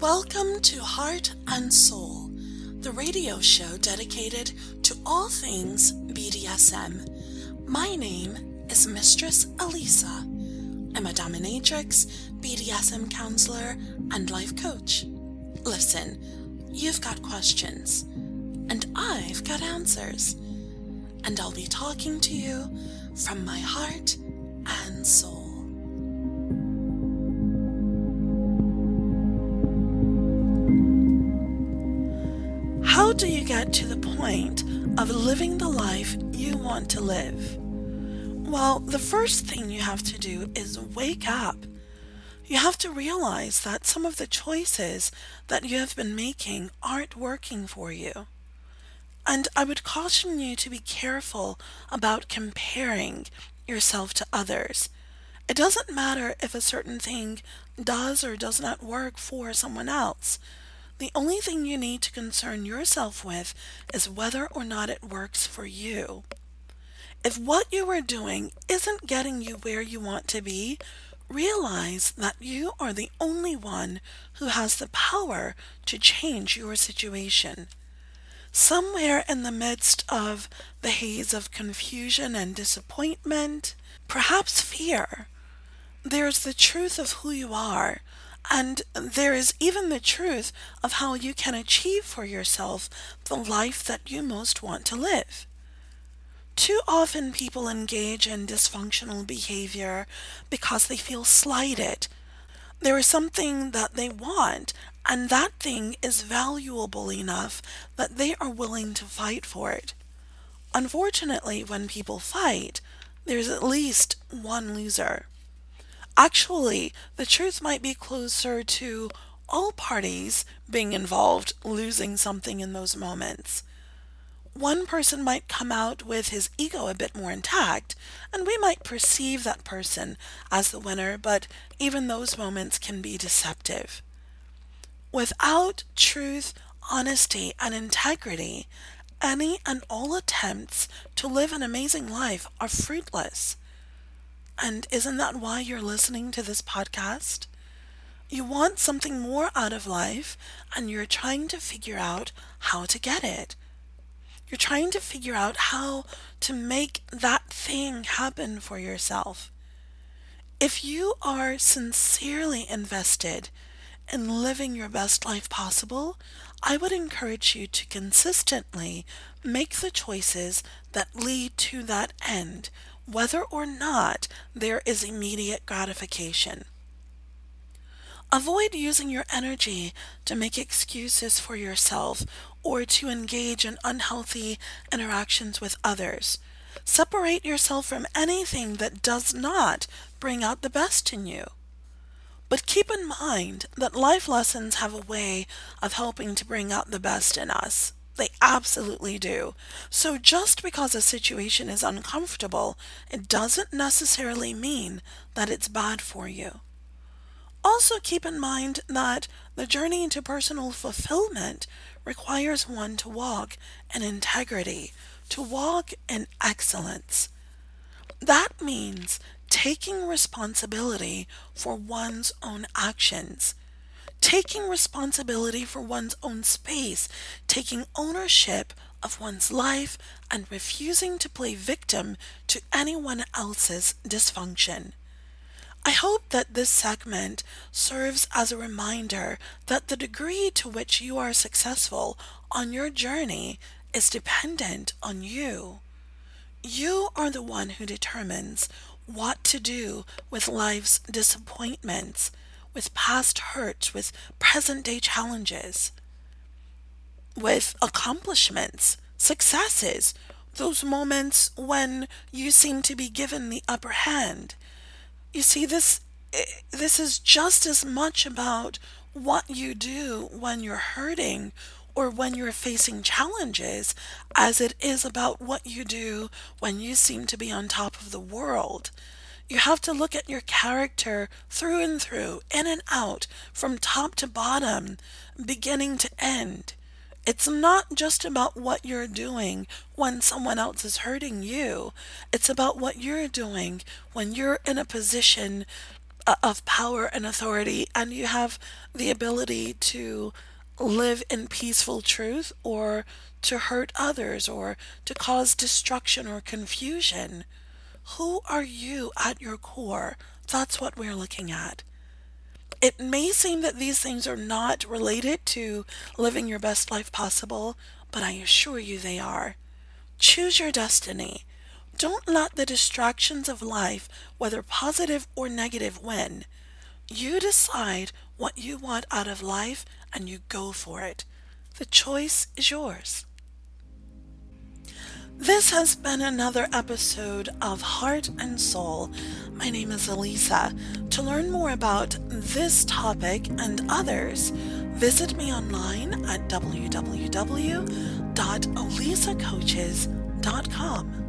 Welcome to Heart and Soul, the radio show dedicated to all things BDSM. My name is Mistress Elisa. I'm a dominatrix, BDSM counselor, and life coach. Listen, you've got questions, and I've got answers. And I'll be talking to you from my heart and soul. Do you get to the point of living the life you want to live? Well, the first thing you have to do is wake up. You have to realize that some of the choices that you have been making aren't working for you. And I would caution you to be careful about comparing yourself to others. It doesn't matter if a certain thing does or does not work for someone else. The only thing you need to concern yourself with is whether or not it works for you. If what you are doing isn't getting you where you want to be, realize that you are the only one who has the power to change your situation. Somewhere in the midst of the haze of confusion and disappointment, perhaps fear, there's the truth of who you are and there is even the truth of how you can achieve for yourself the life that you most want to live. Too often people engage in dysfunctional behavior because they feel slighted. There is something that they want, and that thing is valuable enough that they are willing to fight for it. Unfortunately, when people fight, there's at least one loser. Actually, the truth might be closer to all parties being involved losing something in those moments. One person might come out with his ego a bit more intact, and we might perceive that person as the winner, but even those moments can be deceptive. Without truth, honesty, and integrity, any and all attempts to live an amazing life are fruitless. And isn't that why you're listening to this podcast? You want something more out of life and you're trying to figure out how to get it. You're trying to figure out how to make that thing happen for yourself. If you are sincerely invested in living your best life possible, I would encourage you to consistently make the choices that lead to that end whether or not there is immediate gratification. Avoid using your energy to make excuses for yourself or to engage in unhealthy interactions with others. Separate yourself from anything that does not bring out the best in you. But keep in mind that life lessons have a way of helping to bring out the best in us. They absolutely do. So just because a situation is uncomfortable, it doesn't necessarily mean that it's bad for you. Also keep in mind that the journey into personal fulfillment requires one to walk in integrity, to walk in excellence. That means taking responsibility for one's own actions taking responsibility for one's own space, taking ownership of one's life, and refusing to play victim to anyone else's dysfunction. I hope that this segment serves as a reminder that the degree to which you are successful on your journey is dependent on you. You are the one who determines what to do with life's disappointments with past hurts, with present day challenges, with accomplishments, successes, those moments when you seem to be given the upper hand. You see, this, eh, this is just as much about what you do when you're hurting or when you're facing challenges as it is about what you do when you seem to be on top of the world. You have to look at your character through and through, in and out, from top to bottom, beginning to end. It's not just about what you're doing when someone else is hurting you. It's about what you're doing when you're in a position uh, of power and authority, and you have the ability to live in peaceful truth or to hurt others or to cause destruction or confusion. Who are you at your core? That's what we're looking at. It may seem that these things are not related to living your best life possible, but I assure you they are. Choose your destiny. Don't let the distractions of life, whether positive or negative, win. You decide what you want out of life and you go for it. The choice is yours. This has been another episode of Heart and Soul. My name is Elisa. To learn more about this topic and others, visit me online at www.elisacoaches.com.